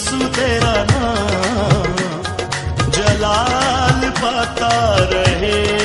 यीशु तेरा नाम जलाल पता रहे।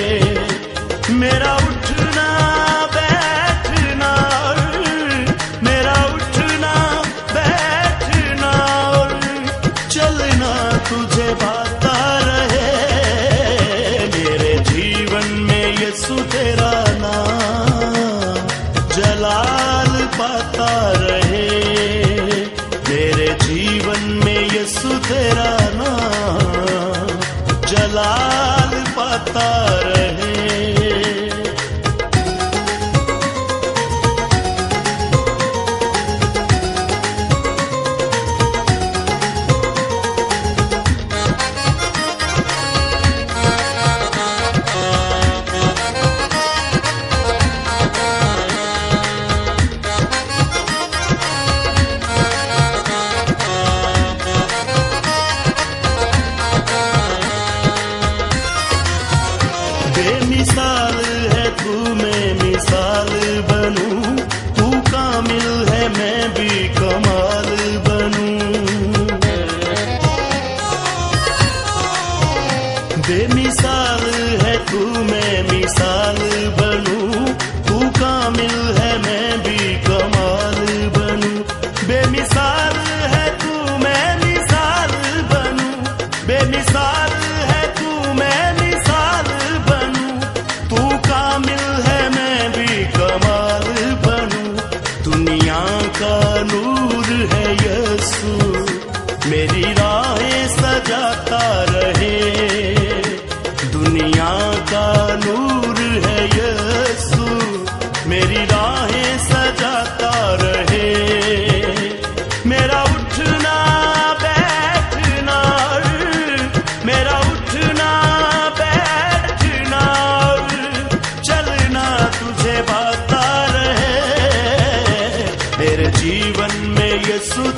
சொல்லா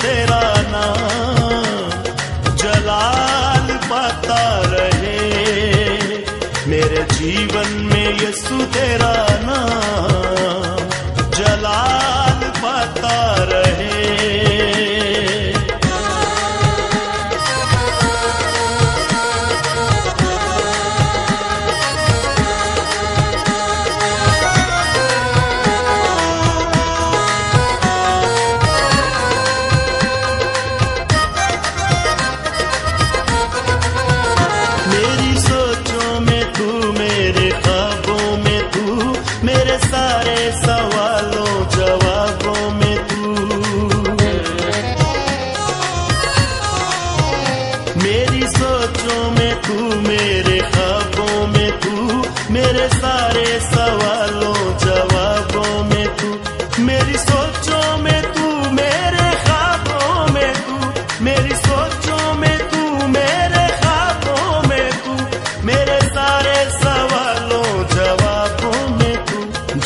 तेरा नाम जलाल पाता रहे। मेरे जीवन में यसु तेरा नाम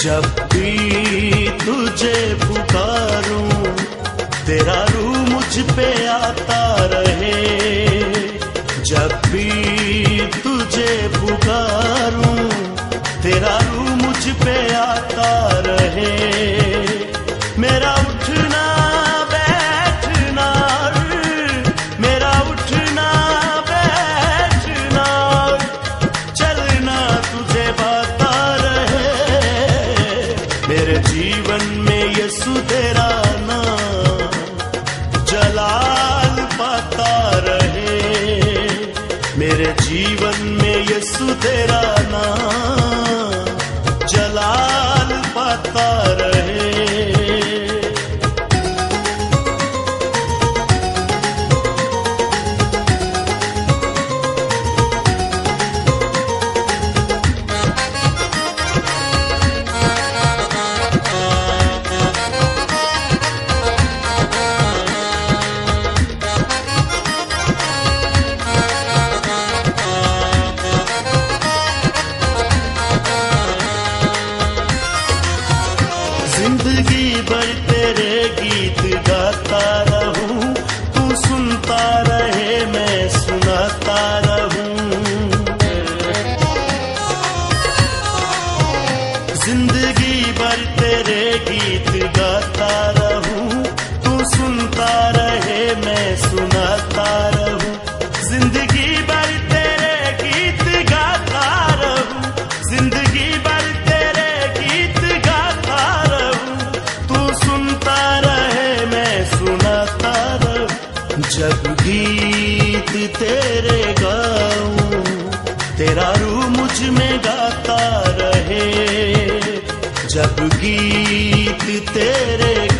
जब भी तुझे पुकारूं isso जब गीत तेरे